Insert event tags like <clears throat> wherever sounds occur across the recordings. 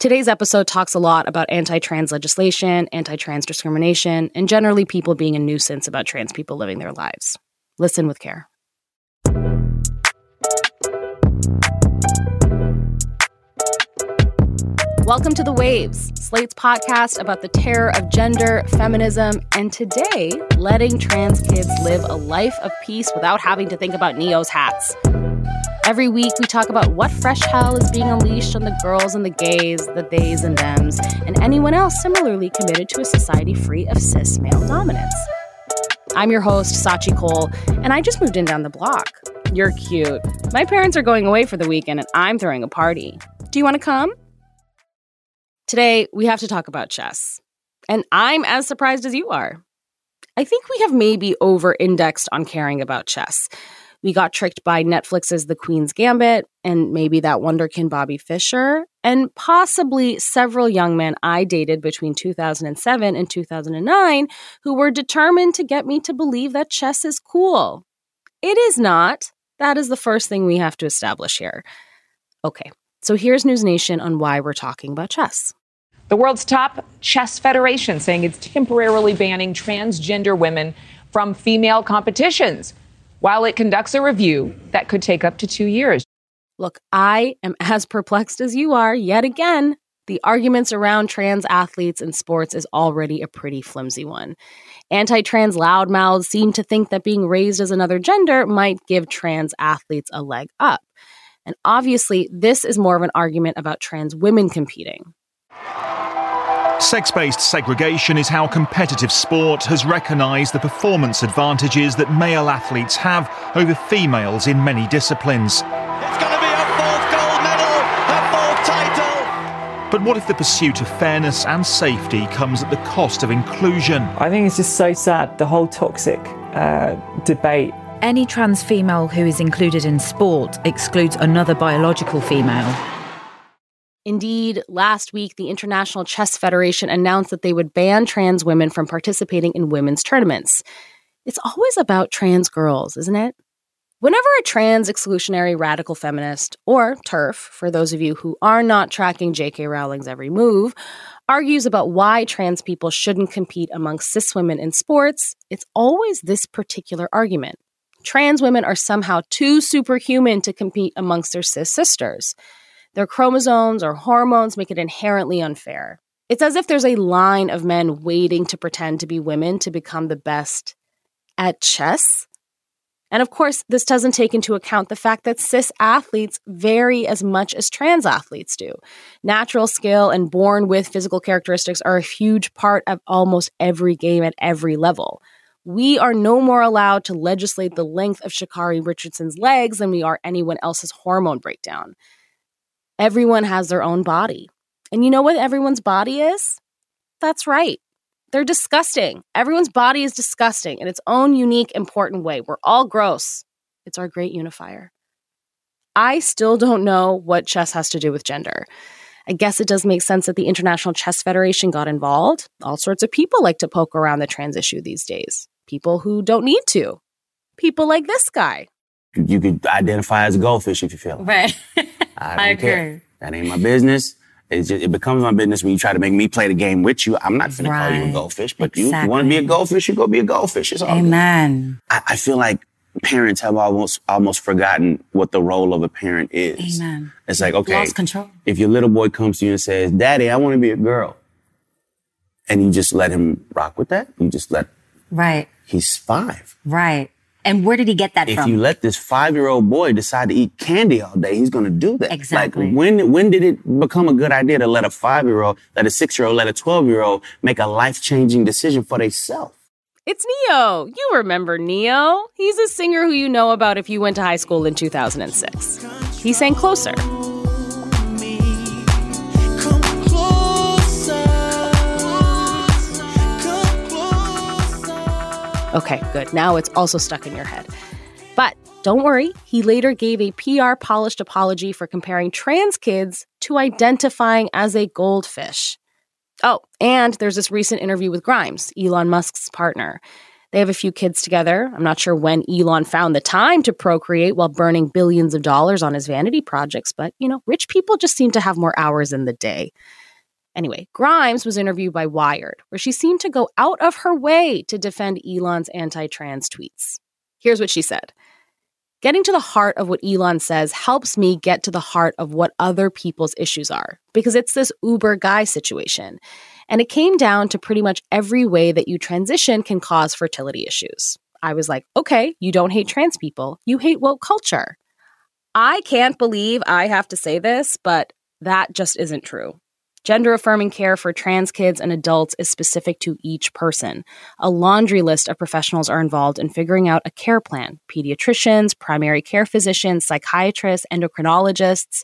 Today's episode talks a lot about anti trans legislation, anti trans discrimination, and generally people being a nuisance about trans people living their lives. Listen with care. Welcome to The Waves, Slate's podcast about the terror of gender, feminism, and today, letting trans kids live a life of peace without having to think about Ne-Yo's hats. Every week, we talk about what fresh hell is being unleashed on the girls and the gays, the theys and thems, and anyone else similarly committed to a society free of cis male dominance. I'm your host, Scaachi Koul, and I just moved in down the block. You're cute. My parents are going away for the weekend, and I'm throwing a party. Do you want to come? Today, we have to talk about chess. And I'm as surprised as you are. I think we have maybe over indexed on caring about chess. We got tricked by Netflix's The Queen's Gambit and maybe that wonderkin Bobby Fischer, and possibly several young men I dated between 2007 and 2009 who were determined to get me to believe that chess is cool. It is not. That is the first thing we have to establish here. Okay, so here's News Nation on why we're talking about chess. The world's top chess federation saying it's temporarily banning transgender women from female competitions while it conducts a review that could take up to two years. Look, I am <laughs> as perplexed as you are yet again. The arguments around trans athletes in sports is already a pretty flimsy one. Anti trans loudmouths seem to think that being raised as another gender might give trans athletes a leg up. And obviously, this is more of an argument about trans women competing. Sex based segregation is how competitive sport has recognised the performance advantages that male athletes have over females in many disciplines. It's going to be a fourth gold medal, a fourth title. But what if the pursuit of fairness and safety comes at the cost of inclusion? I think it's just so sad, the whole toxic uh, debate. Any trans female who is included in sport excludes another biological female. Indeed, last week, the International Chess Federation announced that they would ban trans women from participating in women's tournaments. It's always about trans girls, isn't it? Whenever a trans exclusionary radical feminist, or TERF, for those of you who are not tracking J.K. Rowling's every move, argues about why trans people shouldn't compete among cis women in sports, it's always this particular argument. Trans women are somehow too superhuman to compete amongst their cis sisters. Their chromosomes or hormones make it inherently unfair. It's as if there's a line of men waiting to pretend to be women to become the best at chess. And of course, this doesn't take into account the fact that cis athletes vary as much as trans athletes do. Natural skill and born with physical characteristics are a huge part of almost every game at every level. We are no more allowed to legislate the length of Sha'Carri Richardson's legs than we are anyone else's hormone breakdown. Everyone has their own body. And you know what everyone's body is? That's right. They're disgusting. Everyone's body is disgusting in its own unique, important way. We're all gross. It's our great unifier. I still don't know what chess has to do with gender. I guess it does make sense that the International Chess Federation got involved. All sorts of people like to poke around the trans issue these days. People who don't need to. People like this guy. You could identify as a goldfish if you feel it. Right. <laughs> I don't I agree. care. That ain't my business. It's just, it becomes my business when you try to make me play the game with you. I'm not finna call you a goldfish, but you, you want to be a goldfish, you go be a goldfish. It's all good. Amen. I, I feel like parents have almost almost forgotten what the role of a parent is. Amen. It's like okay, Lost control. if your little boy comes to you and says, "Daddy, I want to be a girl," and you just let him rock with that, you just let Right. he's five. Right. And where did he get that If from? you let this five-year-old boy decide to eat candy all day, he's gonna do that. Exactly. Like when when did it become a good idea to let a five-year-old, let a six-year-old, let a twelve-year-old make a life-changing decision for themselves? It's Ne-Yo. You remember Ne-Yo? He's a singer who you know about if you went to high school in 2006. He sang Closer. Okay, good. Now it's also stuck in your head. But don't worry, he later gave a PR polished apology for comparing trans kids to identifying as a goldfish. Oh, and there's this recent interview with Grimes, Elon Musk's partner. They have a few kids together. I'm not sure when Elon found the time to procreate while burning billions of dollars on his vanity projects, but you know, rich people just seem to have more hours in the day. Anyway, Grimes was interviewed by Wired, where she seemed to go out of her way to defend Elon's anti trans tweets. Here's what she said Getting to the heart of what Elon says helps me get to the heart of what other people's issues are, because it's this Uber guy situation. And it came down to pretty much every way that you transition can cause fertility issues. I was like, okay, you don't hate trans people, you hate woke culture. I can't believe I have to say this, but that just isn't true. Gender affirming care for trans kids and adults is specific to each person. A laundry list of professionals are involved in figuring out a care plan pediatricians, primary care physicians, psychiatrists, endocrinologists.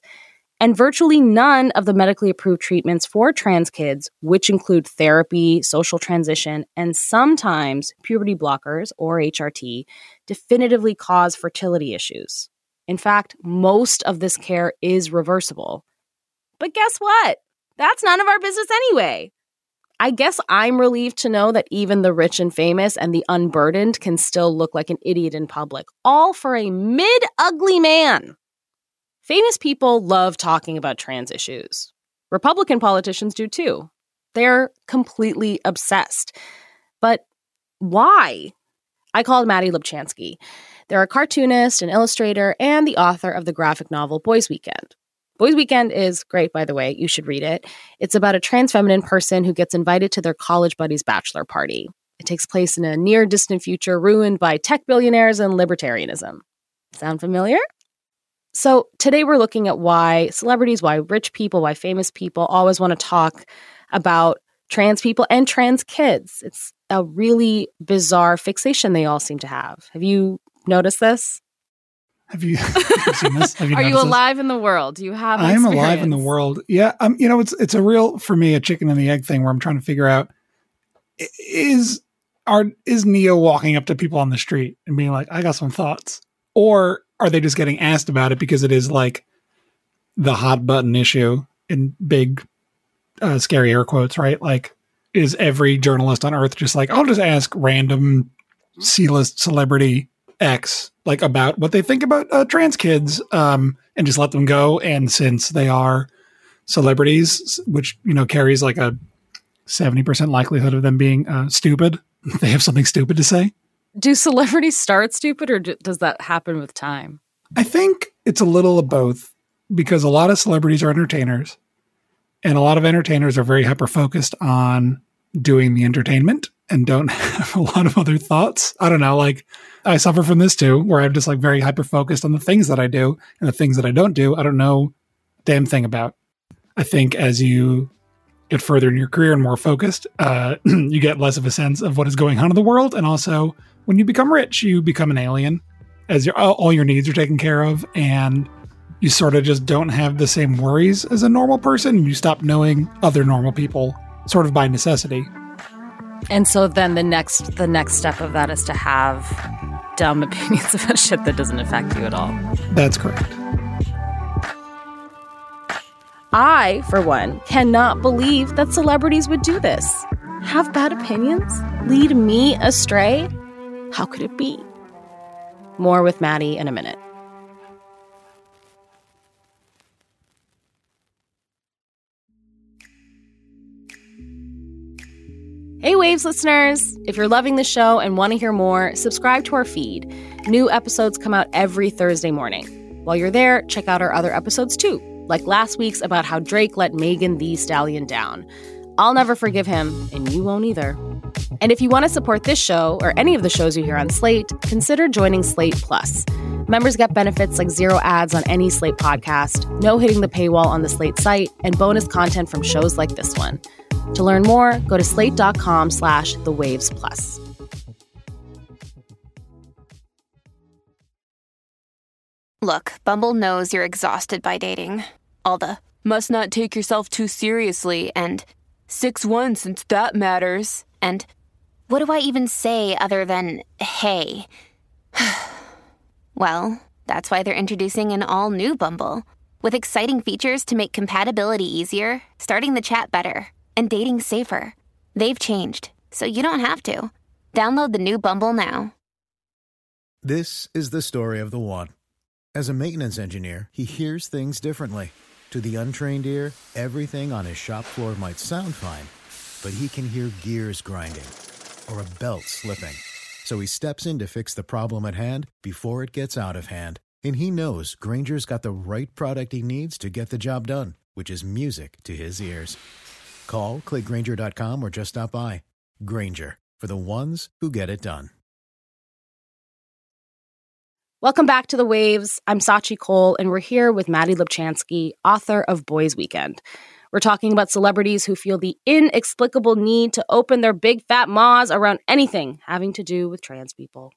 And virtually none of the medically approved treatments for trans kids, which include therapy, social transition, and sometimes puberty blockers or HRT, definitively cause fertility issues. In fact, most of this care is reversible. But guess what? That's none of our business anyway. I guess I'm relieved to know that even the rich and famous and the unburdened can still look like an idiot in public, all for a mid ugly man. Famous people love talking about trans issues. Republican politicians do too. They're completely obsessed. But why? I called Mattie Lubchansky. They're a cartoonist, an illustrator, and the author of the graphic novel Boys Weekend. Boys Weekend is great, by the way. You should read it. It's about a trans feminine person who gets invited to their college buddy's bachelor party. It takes place in a near distant future ruined by tech billionaires and libertarianism. Sound familiar? So, today we're looking at why celebrities, why rich people, why famous people always want to talk about trans people and trans kids. It's a really bizarre fixation they all seem to have. Have you noticed this? Have you, <laughs> have you seen this? Have you Are you alive this? in the world? Do you have? I am alive in the world. Yeah. Um. You know, it's it's a real for me a chicken and the egg thing where I'm trying to figure out is are is Ne-Yo walking up to people on the street and being like, "I got some thoughts," or are they just getting asked about it because it is like the hot button issue in big, uh, scary air quotes, right? Like, is every journalist on Earth just like, I'll just ask random C list celebrity X like about what they think about uh, trans kids um, and just let them go. And since they are celebrities, which you know carries like a seventy percent likelihood of them being uh, stupid, <laughs> they have something stupid to say. Do celebrities start stupid, or do, does that happen with time? I think it's a little of both because a lot of celebrities are entertainers, and a lot of entertainers are very hyper focused on doing the entertainment and don't <laughs> have a lot of other thoughts. I don't know, like I suffer from this too, where I'm just like very hyper focused on the things that I do and the things that I don't do. I don't know damn thing about. I think as you get further in your career and more focused, uh, <clears throat> you get less of a sense of what is going on in the world. And also, when you become rich, you become an alien as your all your needs are taken care of, and you sort of just don't have the same worries as a normal person. You stop knowing other normal people, sort of by necessity. And so then the next the next step of that is to have dumb <laughs> opinions about shit that doesn't affect you at all. That's correct. I, for one, cannot believe that celebrities would do this. Have bad opinions? Lead me astray? How could it be? More with Mattie in a minute. Hey, Waves listeners! If you're loving the show and want to hear more, subscribe to our feed. New episodes come out every Thursday morning. While you're there, check out our other episodes too, like last week's about how Drake let Megan Thee Stallion down. I'll never forgive him, and you won't either. And if you want to support this show or any of the shows you hear on Slate, consider joining Slate Plus. Members get benefits like zero ads on any Slate podcast, no hitting the paywall on the Slate site, and bonus content from shows like this one. To learn more, go to slate.com slash the waves plus. Look, Bumble knows you're exhausted by dating. All the must not take yourself too seriously and 6 1 since that matters. And What do I even say other than hey? <sighs> well, that's why they're introducing an all new Bumble with exciting features to make compatibility easier, starting the chat better, and dating safer. They've changed, so you don't have to. Download the new Bumble now. This is the story of the one. As a maintenance engineer, he hears things differently. To the untrained ear, everything on his shop floor might sound fine, but he can hear gears grinding or a belt slipping. So he steps in to fix the problem at hand before it gets out of hand. And he knows Grainger's got the right product he needs to get the job done, which is music to his ears. Call, clickgrainger.com, or just stop by. Grainger, for the ones who get it done. Welcome back to The Waves. I'm Scaachi Koul, and we're here with Mattie Lubchansky, author of Boys Weekend. We're talking about celebrities who feel the inexplicable need to open their big fat maws around anything having to do with trans people.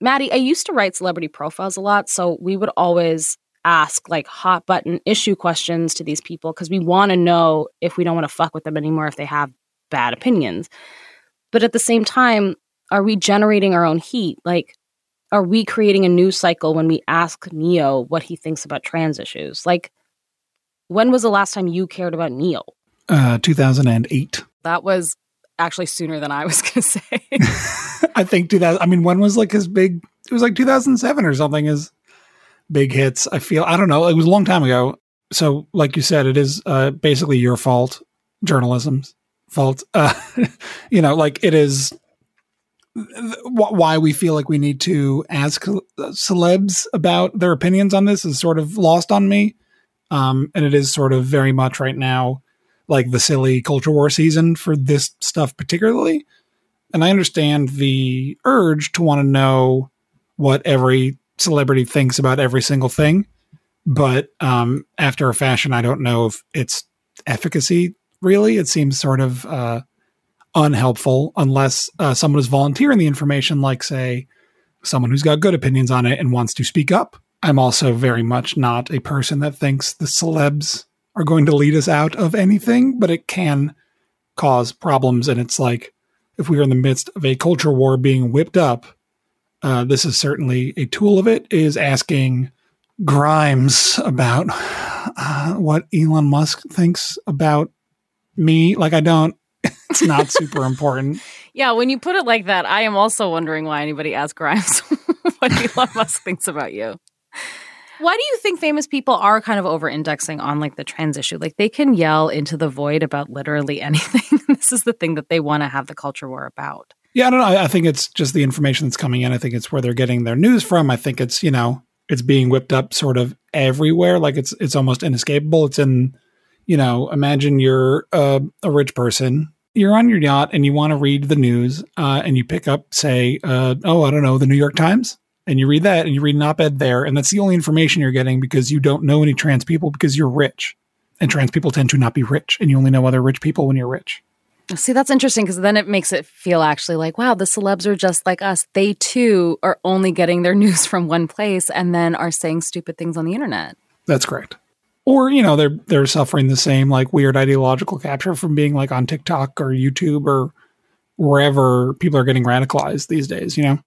Mattie, I used to write celebrity profiles a lot, so we would always ask like hot button issue questions to these people because we want to know if we don't want to fuck with them anymore if they have bad opinions. But at the same time, are we generating our own heat? Like, are we creating a news cycle when we ask Ne-Yo what he thinks about trans issues? Like, when was the last time you cared about Ne-Yo? Uh, 2008. That was actually sooner than I was <laughs> going to say. <laughs> I think 2000. I mean, when was like his big? It was like 2007 or something. His big hits. I feel. I don't know. It was a long time ago. So, like you said, it is uh, basically your fault, journalism's fault. <laughs> Uh, you know, like it is why we feel like we need to ask celebs about their opinions on this is sort of lost on me. Um, and it is sort of very much right now like the silly culture war season for this stuff particularly. And I understand the urge to want to know what every celebrity thinks about every single thing. But um, after a fashion, I don't know if it's efficacy really. It seems sort of uh, unhelpful unless uh, someone is volunteering the information, like, say, someone who's got good opinions on it and wants to speak up. I'm also very much not a person that thinks the celebs are going to lead us out of anything, but it can cause problems. And it's like, if we are in the midst of a culture war being whipped up, uh, this is certainly a tool of it. Is asking Grimes about uh, what Elon Musk thinks about me. Like I don't. <laughs> It's not super important. <laughs> yeah, when you put it like that, I am also wondering why anybody asks Grimes <laughs> what Elon Musk thinks about you. Why do you think famous people are kind of over indexing on like the trans issue? Like they can yell into the void about literally anything. this is the thing that they want to have the culture war about. Yeah, I don't know. I think it's just the information that's coming in. I think it's where they're getting their news from. I think it's, you know, it's being whipped up sort of everywhere. Like it's it's almost inescapable. It's in, you know, imagine you're a, a rich person. You're on your yacht and you want to read the news, uh, and you pick up, say, uh, oh, I don't know, the New York Times, and you read that and you read an op-ed there, and that's the only information you're getting because you don't know any trans people because you're rich, and trans people tend to not be rich, and you only know other rich people when you're rich. See, that's interesting because then it makes it feel actually like, wow, the celebs are just like us. They too are only getting their <laughs> news from one place and then are saying stupid things on the internet. That's correct. Or, you know, they're they're suffering the same like weird ideological capture from being like on TikTok or YouTube or wherever people are getting radicalized these days, you know?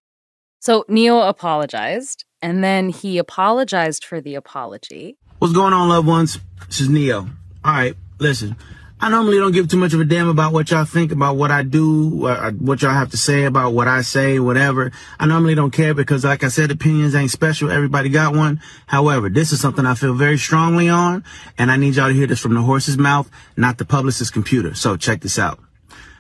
So Ne-Yo apologized and then he apologized for the apology. What's going on, loved ones? This is Ne-Yo. All right, listen. I normally don't give too much of a damn about what y'all think about what I do, uh, what y'all have to say about what I say, whatever. I normally don't care because, like I said, opinions ain't special. Everybody got one. However, this is something I feel very strongly on, and I need y'all to hear this from the horse's mouth, not the publicist's computer. So check this out.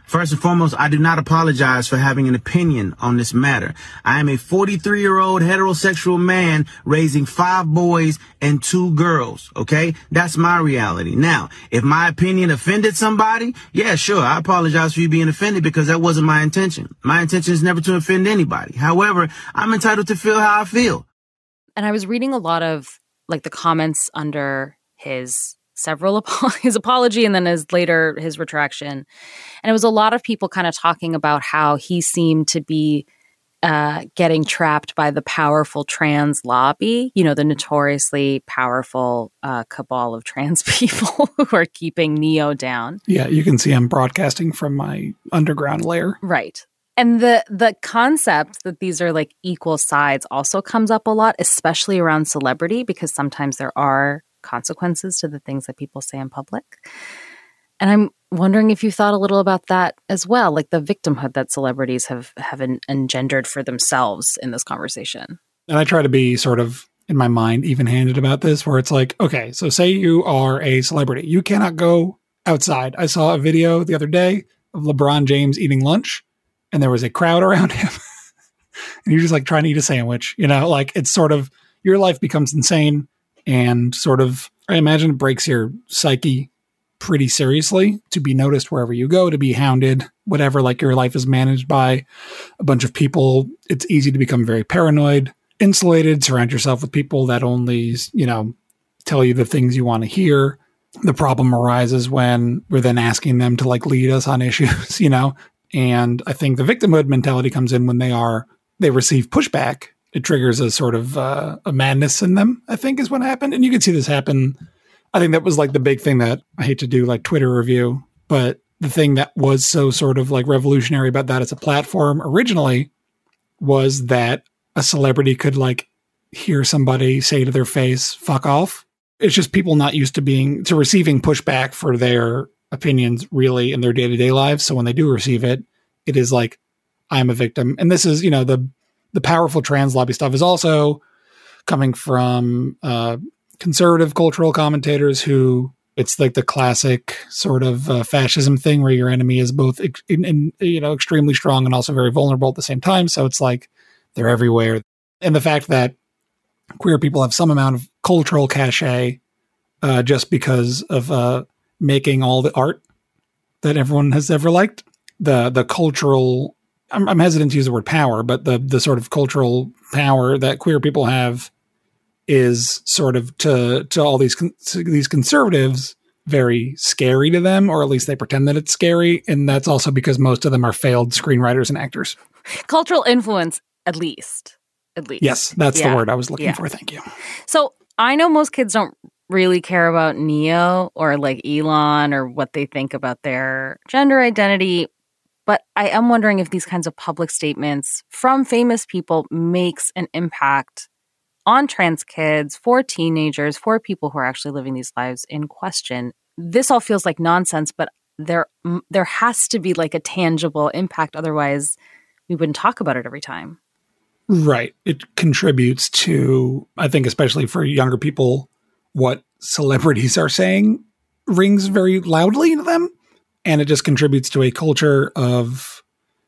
First and foremost, I do not apologize for having an opinion on this matter. I am a 43 year old heterosexual man raising five boys and two girls. Okay. That's my reality. Now, if my opinion offended somebody, yeah, sure. I apologize for you being offended because that wasn't my intention. My intention is never to offend anybody. However, I'm entitled to feel how I feel. And I was reading a lot of like the comments under his several <laughs> his apology and then his later his retraction. And it was a lot of people kind of talking about how he seemed to be uh, getting trapped by the powerful trans lobby you know the notoriously powerful uh, cabal of trans <laughs> people who are keeping Ne-Yo down. Yeah you can see i'm broadcasting from my underground lair. Right. And the the concept that these are like equal sides also comes up a lot, especially around celebrity, because sometimes there are consequences to the things that people say in public. And I'm wondering if you thought a little about that as well, like the victimhood that celebrities have have en- engendered for themselves in this conversation. And I try to be sort of in my mind even handed about this, where it's like, okay, so say you are a celebrity, you cannot go outside. I saw a video the other day of LeBron James eating lunch, and there was a crowd <laughs> around him, and you're just like trying to eat a sandwich. You know, like it's sort of your life becomes insane and sort of I imagine it breaks your psyche pretty seriously to be noticed wherever you go, to be hounded, whatever, like your life is managed by a bunch of people. It's easy to become very paranoid, insulated, surround yourself with people that only, you know, tell you the things you want to hear. The problem arises when we're then asking them to like lead us on <laughs> issues, you know? And I think the victimhood mentality comes in when they are, they receive pushback. It triggers a sort of uh, a madness in them, I think is what happened. And you can see this happen I think that was like the big thing that I hate to do like Twitter review, but the thing that was so sort of like revolutionary about that as a platform originally was that a celebrity could like hear somebody say to their face, fuck off. It's just people not used to being to receiving pushback for their opinions really in their day-to-day lives. So when they do receive it, it is like I'm a victim. And this is, you know, the the powerful trans lobby stuff is also coming from uh, conservative cultural commentators who it's like the classic sort of uh, fascism thing where your enemy is both in, in, you know extremely strong and also very vulnerable at the same time. So it's like they're everywhere. And the fact that queer people have some amount of cultural cachet uh, just because of uh, making all the art that everyone has ever liked the the cultural I'm, I'm hesitant to use the word power but the the sort of cultural power that queer people have is sort of to to all these con- to these conservatives very scary to them, or at least they pretend that it's scary, and that's also because most of them are failed screenwriters and actors. Cultural influence, at least, at least. Yes, that's Yeah. the word I was looking Yeah. for. Thank you. So I know most kids don't really care about Ne-Yo or like Elon or what they think about their gender identity. But I am wondering if these kinds of public statements from famous people makes an impact on trans kids, for teenagers, for people who are actually living these lives in question. This all feels like nonsense, but there there has to be like a tangible impact otherwise we wouldn't talk about it every time. Right. It contributes to, I think, especially for younger people, what celebrities are saying rings very loudly to them. And it just contributes to a culture of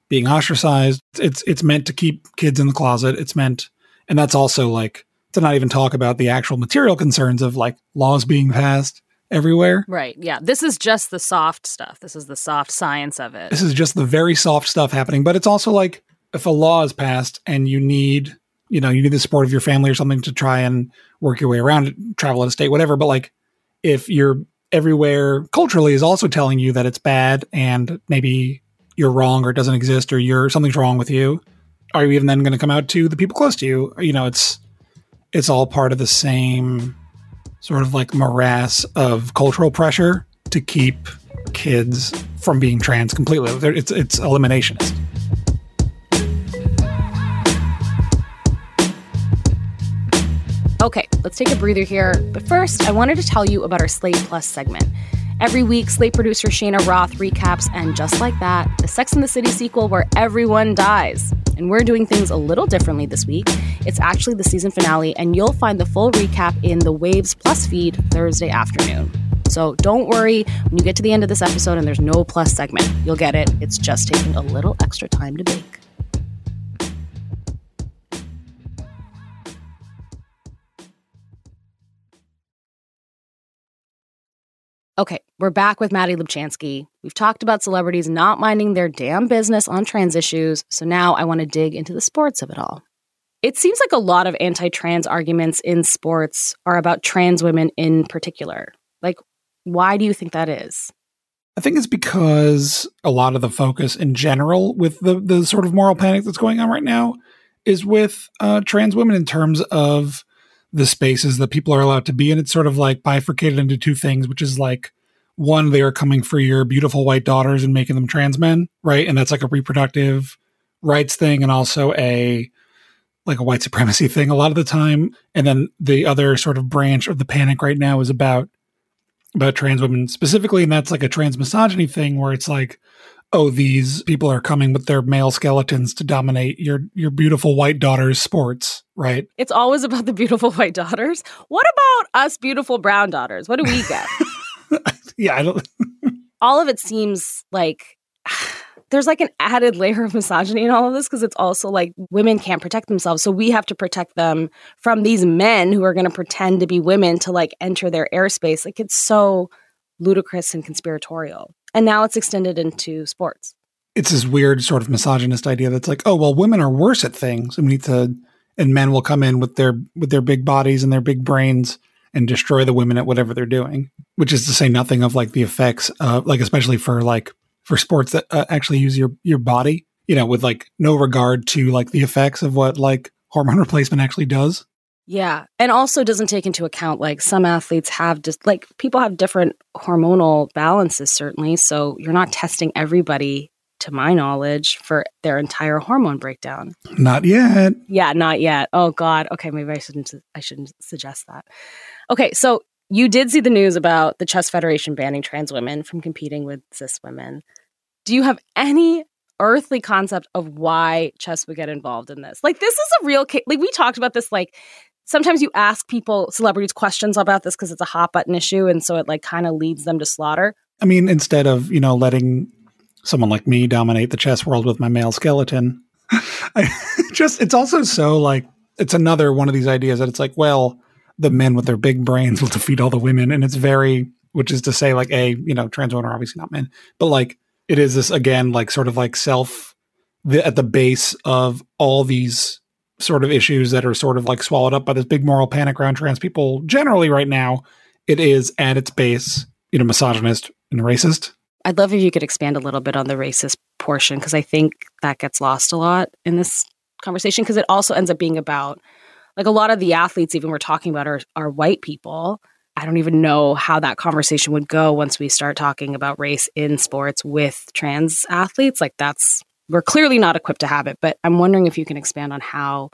being ostracized. It's it's meant to keep kids in the closet. It's meant and that's also like to not even talk about the actual material concerns of like laws being passed everywhere. Right. Yeah. This is just the soft stuff. This is the soft science of it. This is just the very soft stuff happening, but it's also like if a law is passed and you need, you know, you need the support of your family or something to try and work your way around it, travel out of state, whatever. But like if you're everywhere culturally is also telling you that it's bad and maybe you're wrong or it doesn't exist or you're something's wrong with you, are you even then going to come out to the people close to you? You know, it's it's all part of the same sort of like morass of cultural pressure to keep kids from being trans completely. It's it's eliminationist. Okay, let's take a breather here. But first, I wanted to tell you about our Slate Plus segment. Every week, Slate producer Cheyna Roth recaps, and just like that, the Sex and the City sequel where everyone dies. And we're doing things a little differently this week. It's actually the season finale, and you'll find the full recap in the Waves Plus feed Thursday afternoon. So don't worry when you get to the end of this episode and there's no plus segment. You'll get it. It's just taking a little extra time to bake. Okay, we're back with Mattie Lubchansky. We've talked about celebrities not minding their damn business on trans issues, so now I want to dig into the sports of it all. It seems like a lot of anti trans arguments in sports are about trans women in particular. Like, why do you think that is? I think it's because a lot of the focus in general with the the sort of moral panic that's going on right now is with uh, trans women in terms of the spaces that people are allowed to be in. It's sort of like bifurcated into two things, which is like one, they are coming for your beautiful white daughters and making them trans men, right? And that's like a reproductive rights thing and also a like a white supremacy <laughs> thing a lot of the time. And then the other sort of branch of the panic right now is about about trans women specifically, and that's like a trans misogyny thing where it's like, oh, these people are coming with their male skeletons to dominate your your beautiful white daughter's sports, right? It's always about the beautiful white daughters. What about us beautiful brown daughters? What do we get? <laughs> yeah, I don't <laughs> all of it seems like <sighs> there's like an added layer of misogyny in all of this because it's also like women can't protect themselves. So we have to protect them from these men who are going to pretend to be women to like enter their airspace. Like it's so ludicrous and conspiratorial. And now it's extended into sports. It's this weird sort of misogynist idea that's like, oh well, women are worse at things. And we need to and men will come in with their with their big bodies and their big brains and destroy the women at whatever they're doing. Which is to say nothing of like the effects, uh, like especially for like for sports that uh, actually use your your body, you know, with like no regard to like the effects of what like hormone <laughs> replacement actually does. Yeah. And also doesn't take into account like some athletes have just like people have different hormonal balances, certainly. So you're not testing everybody, to my knowledge, for their entire hormone breakdown. Not yet. Yeah, not yet. Oh God. Okay, maybe I shouldn't I shouldn't suggest that. Okay, so you did see the news about the chess federation banning trans women from competing with cis women do you have any earthly concept of why chess would get involved in this? Like, this is a real case. Like, we talked about this, like, sometimes you ask people, celebrities, questions about this because it's a hot button issue. And so it, like, kind of leads them to slaughter. I mean, instead of, you know, letting someone like me dominate the chess world with my male skeleton, <laughs> I just, it's also so, like, it's another one of these ideas that it's like, well, the men with their big brains <laughs> will defeat all the women. And it's very, which is to say, like, a, you know, trans women are obviously not men, but like, it is this again like sort of like self the, at the base of all these sort of issues that are sort of like swallowed up by this big moral panic around trans people generally right now it is at its base you know misogynist and racist i'd love if you could expand a little bit on the racist portion because i think that gets lost a lot in this conversation because it also ends up being about like a lot of the athletes even we're talking about are, are white people I don't even know how that conversation would go once we start talking about race in sports with trans athletes. Like that's we're clearly not equipped to have it, but I'm wondering if you can expand on how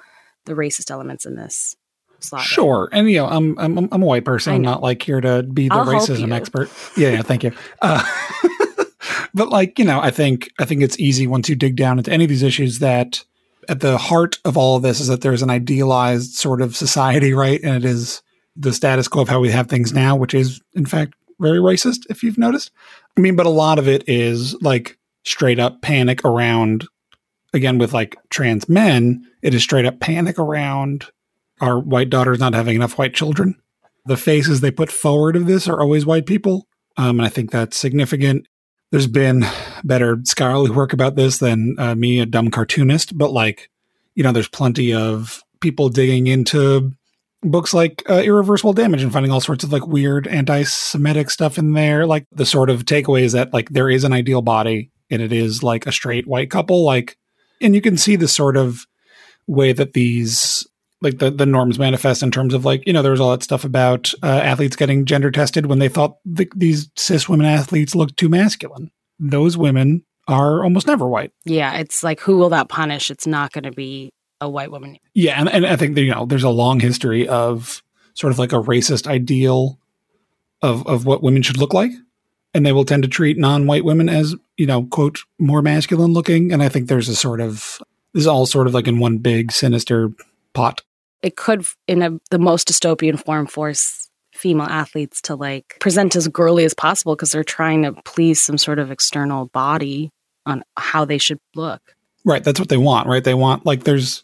the racist elements in this slot. Sure, and you know, I'm I'm I'm a white person. I'm not like here to be the I'll racism expert. Yeah, yeah, thank you. Uh, <laughs> but like you know, I think I think it's easy once you dig down into any of these issues that at the heart of all of this is that there's an idealized sort of society, right? And it is the status quo of how we have things now, which is in fact very racist, if you've noticed. I mean, but a lot of it is like straight up panic around, again, with like trans men, it is straight up panic around our white daughters not having enough white children. The faces they put forward of this are always white people. Um, and I think that's significant. There's been better scholarly work about this than uh, me, a dumb cartoonist, but like, you know, there's plenty of people digging into books like uh, Irreversible Damage and finding all sorts of like weird anti-Semitic stuff in there. Like the sort of takeaway is that like there is an ideal body and it is like a straight white couple. Like, and you can see the sort of way that these like the, the norms manifest in terms of like you know there was all that stuff about uh, athletes getting gender tested when they thought the, these cis women athletes looked too masculine those women are almost never white Yeah, it's like who will that punish? It's not going to be a white woman. Yeah, and, and I think that, you know there's a long history of sort of like a racist ideal of of what women should look like, and they will tend to treat non-white women as you know quote more masculine looking. And I think there's a sort of this is all sort of like in one big sinister pot. It could, in a, the most dystopian form, force female athletes to like present as girly as possible because they're trying to please some sort of external body on how they should look. Right, that's what they want, right? They want like there's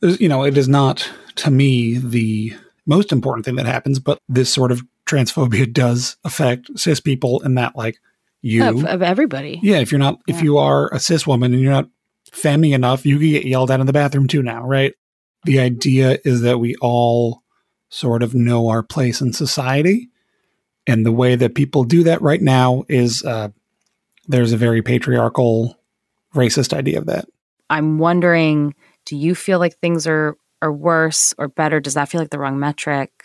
there's you know, it is not to me the most important thing that happens, but this sort of transphobia does affect cis people and that like you Of, of everybody. Yeah, if you're not if you are a cis woman and you're not femmy enough, you can get yelled at in the bathroom too now, right? The idea is that we all sort of know our place in society. And the way that people do that right now is uh, there's a very patriarchal, racist idea of that. I'm wondering, do you feel like things are are worse or better? Does that feel like the wrong metric?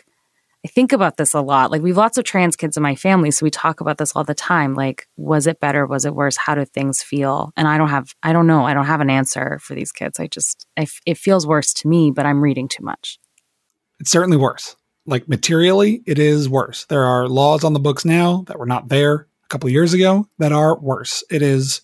I think about this a lot. Like we have lots of trans kids in my family, so we talk about this all the time. Like, was it better? Was it worse? How do things feel? And I don't have, I don't know. I don't have an answer for these kids. I just, it feels worse to me, but I'm reading too much. It's certainly worse. Like materially, it is worse. There are laws on the books now that were not there a couple years ago that are worse. It is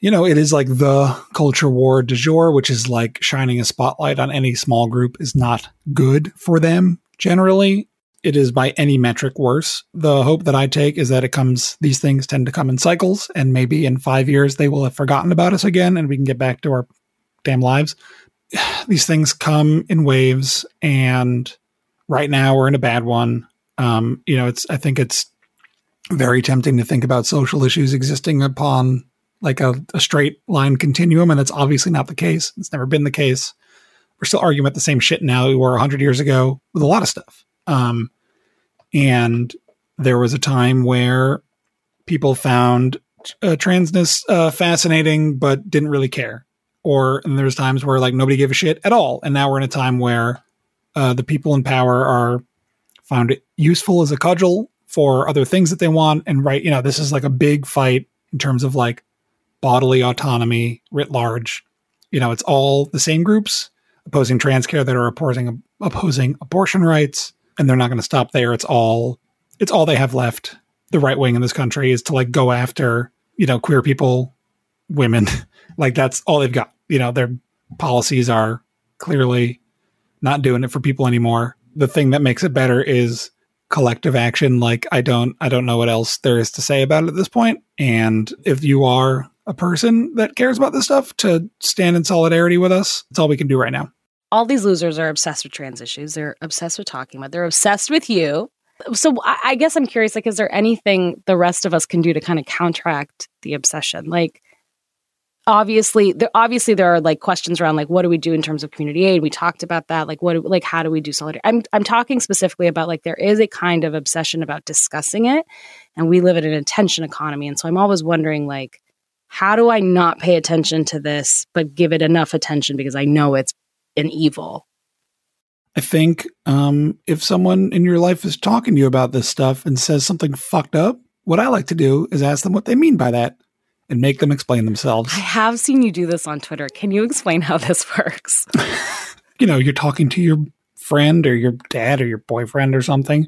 you know, it is like the culture war du jour, which is like shining a spotlight on any small group is not good for them generally. It is by any metric worse. The hope that I take is that it comes, these things tend to come in cycles, and maybe in five years they will have forgotten about us again and we can get back to our damn lives. <sighs> These things come in waves, and right now we're in a bad one. Um, you know, it's, I think it's very tempting to think about social issues existing upon like a, a straight line continuum, and that's obviously not the case. It's never been the case. We're still arguing about the same shit now we were 100 years ago with a lot of stuff. Um, and there was a time where people found uh, transness uh, fascinating, but didn't really care. Or and there's times where like nobody gave a shit at all. And now we're in a time where uh, the people in power are found it useful as a cudgel for other things that they want. And right, you know, this is like a big fight in terms of like bodily autonomy writ large. You know, it's all the same groups opposing trans care that are opposing opposing abortion rights, and they're not going to stop there. It's all it's all they have left. The right wing in this country is to like go after you know queer people, women. <laughs> like that's all they've got. You know, their policies are clearly not doing it for people anymore. The thing that makes it better is collective action like i don't i don't know what else there is to say about it at this point and if you are a person that cares about this stuff to stand in solidarity with us. That's all we can do right now. All these losers are obsessed with trans issues. They're obsessed with talking about. They're obsessed with you. So I guess I'm curious. Like, is there anything the rest of us can do to kind of counteract the obsession? Like, obviously, there obviously there are like questions around like what do we do in terms of community aid? We talked about that. Like, what like how do we do solidarity? I'm I'm talking specifically about like there is a kind of obsession about discussing it, and we live in an attention economy, and so I'm always wondering like how do I not pay attention to this, but give it enough attention because I know it's an evil? I think um, if someone in your life is talking to you about this stuff and says something fucked up, what I like to do is ask them what they mean by that and make them explain themselves. I have seen you do this on Twitter. Can you explain how this <laughs> works? <laughs> you know, you're talking to your friend or your dad or your boyfriend or something,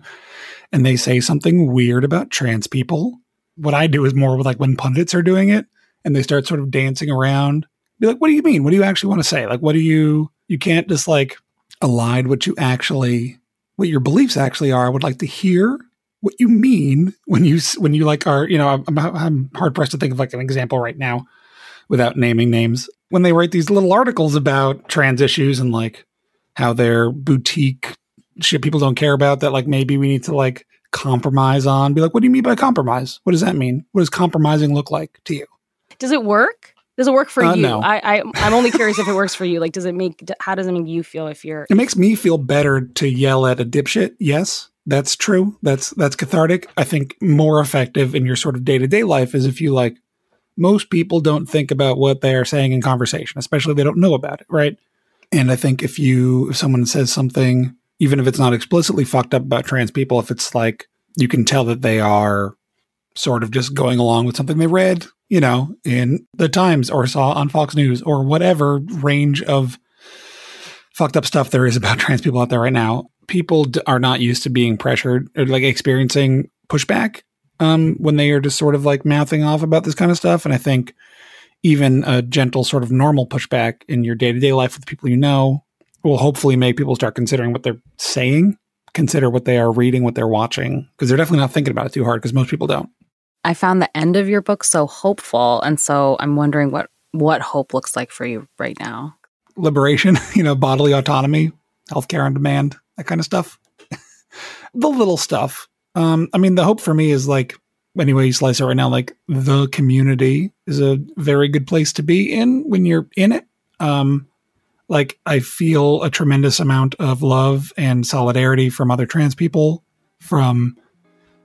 and they say something weird about trans people. What I do is more like when pundits are doing it and they start sort of dancing around. Be like, what do you mean? What do you actually want to say? Like, what do you, you can't just like align what you actually, what your beliefs actually are. I would like to hear what you mean when you, when you like are, you know, I'm, I'm hard pressed to think of like an example right now without naming names. When they write these little articles about trans issues and like how they're boutique shit people don't care about that, like maybe we need to like compromise on, be like, what do you mean by compromise? What does that mean? What does compromising look like to you? Does it work? Does it work for Uh, you? no. I, I I'm only curious if it works for you. Like, does it make? How does it make you feel if you're? It makes me feel better to yell at a dipshit. Yes, that's true. That's that's cathartic. I think more effective in your sort of day to day life is if you like. Most people don't think about what they are saying in conversation, especially if they don't know about it, right? And I think if you if someone says something, even if it's not explicitly fucked up about trans people, if it's like you can tell that they are sort of just going along with something they read, you know, in the Times or saw on Fox News or whatever range of fucked up stuff there is about <laughs> trans people out there right now. People d- are not used to being pressured or like experiencing pushback um, when they are just sort of like mouthing off about this kind of stuff. And I think even a gentle sort of normal pushback in your day to day life with people you know will hopefully make people start considering what they're saying, consider what they are reading, what they're watching, because they're definitely not thinking about it too hard because most people don't. I found the end of your book so hopeful, and so I'm wondering what what hope looks like for you right now. liberation, <laughs> you know, bodily autonomy, healthcare on demand, that kind of stuff. <laughs> the little stuff. Um, I mean, the hope for me is like, anyway, you slice it right now, like the community is a very good place to be in when you're in it. Um, like I feel a tremendous amount of love and solidarity from other trans people, from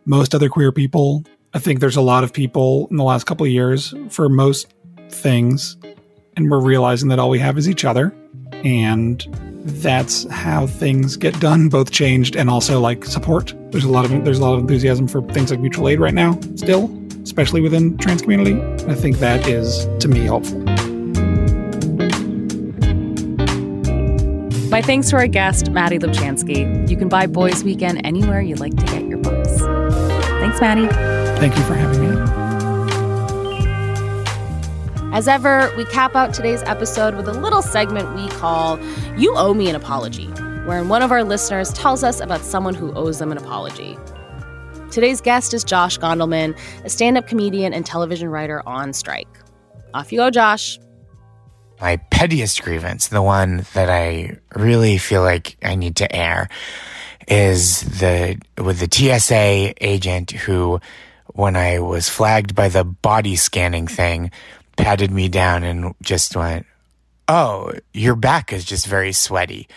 most other queer people. I think there's a lot of people in the last couple of years for most things and we're realizing that all we have is each other and that's how things get done, both changed and also like support. There's a lot of there's a lot of enthusiasm for things like mutual aid right now, still, especially within trans community. I think that is to me hopeful. My thanks to our guest, Mattie Lubchansky. You can buy Boys Weekend anywhere you like to get your books. Thanks, Mattie. Thank you for having me. As ever, we cap out today's episode with a little segment we call You Owe Me an Apology, wherein one of our listeners tells us about someone who owes them an apology. Today's guest is Josh Gondelman, a stand up comedian and television writer on strike. Off you go, Josh. My pettiest grievance, the one that I really feel like I need to air, is the with the TSA agent who, when I was flagged by the body scanning thing, patted me down and just went, Oh, your back is just very sweaty.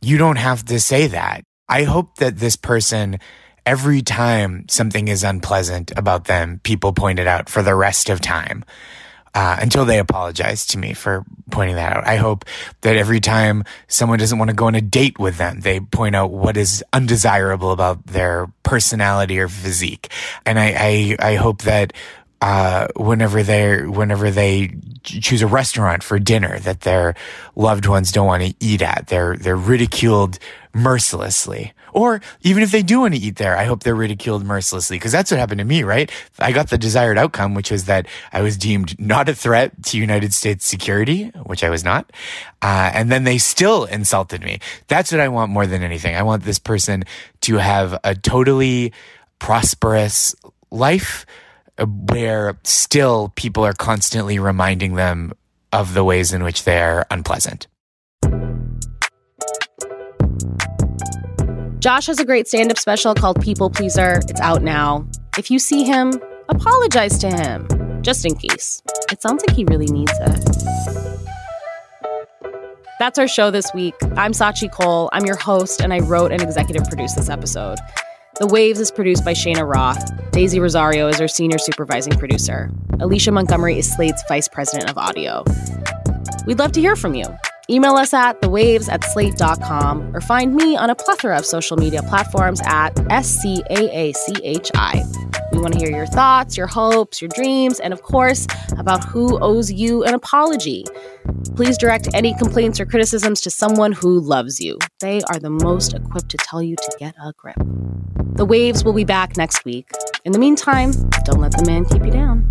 You don't have to say that. I hope that this person, every time something is unpleasant about them, people point it out for the rest of time. Uh, until they apologize to me for pointing that out. I hope that every time someone doesn't want to go on a date with them, they point out what is undesirable about their personality or physique. And I, I, I hope that uh, whenever they whenever they choose a restaurant for dinner that their loved ones don't want to eat at, they're they're ridiculed mercilessly. Or even if they do want to eat there, I hope they're ridiculed mercilessly because that's what happened to me, right? I got the desired outcome, which was that I was deemed not a threat to United States security, which I was not. Uh, and then they still insulted me. That's what I want more than anything. I want this person to have a totally prosperous life where still people are constantly reminding them of the ways in which they're unpleasant. Josh has a great stand up special called People Pleaser. It's out now. If you see him, apologize to him, just in case. It sounds like he really needs it. That's our show this week. I'm Scaachi Koul. I'm your host, and I wrote and executive produced this episode. The Waves is produced by Cheyna Roth. Daisy Rosario is our senior supervising producer. Alicia Montgomery is Slate's vice president of audio. We'd love to hear from you. Email us at thewaves at slate.com or find me on a plethora of social media platforms at SCAACHI. We want to hear your thoughts, your hopes, your dreams, and of course, about who owes you an apology. Please direct any complaints or criticisms to someone who loves you. They are the most equipped to tell you to get a grip. The Waves will be back next week. In the meantime, don't let the man keep you down.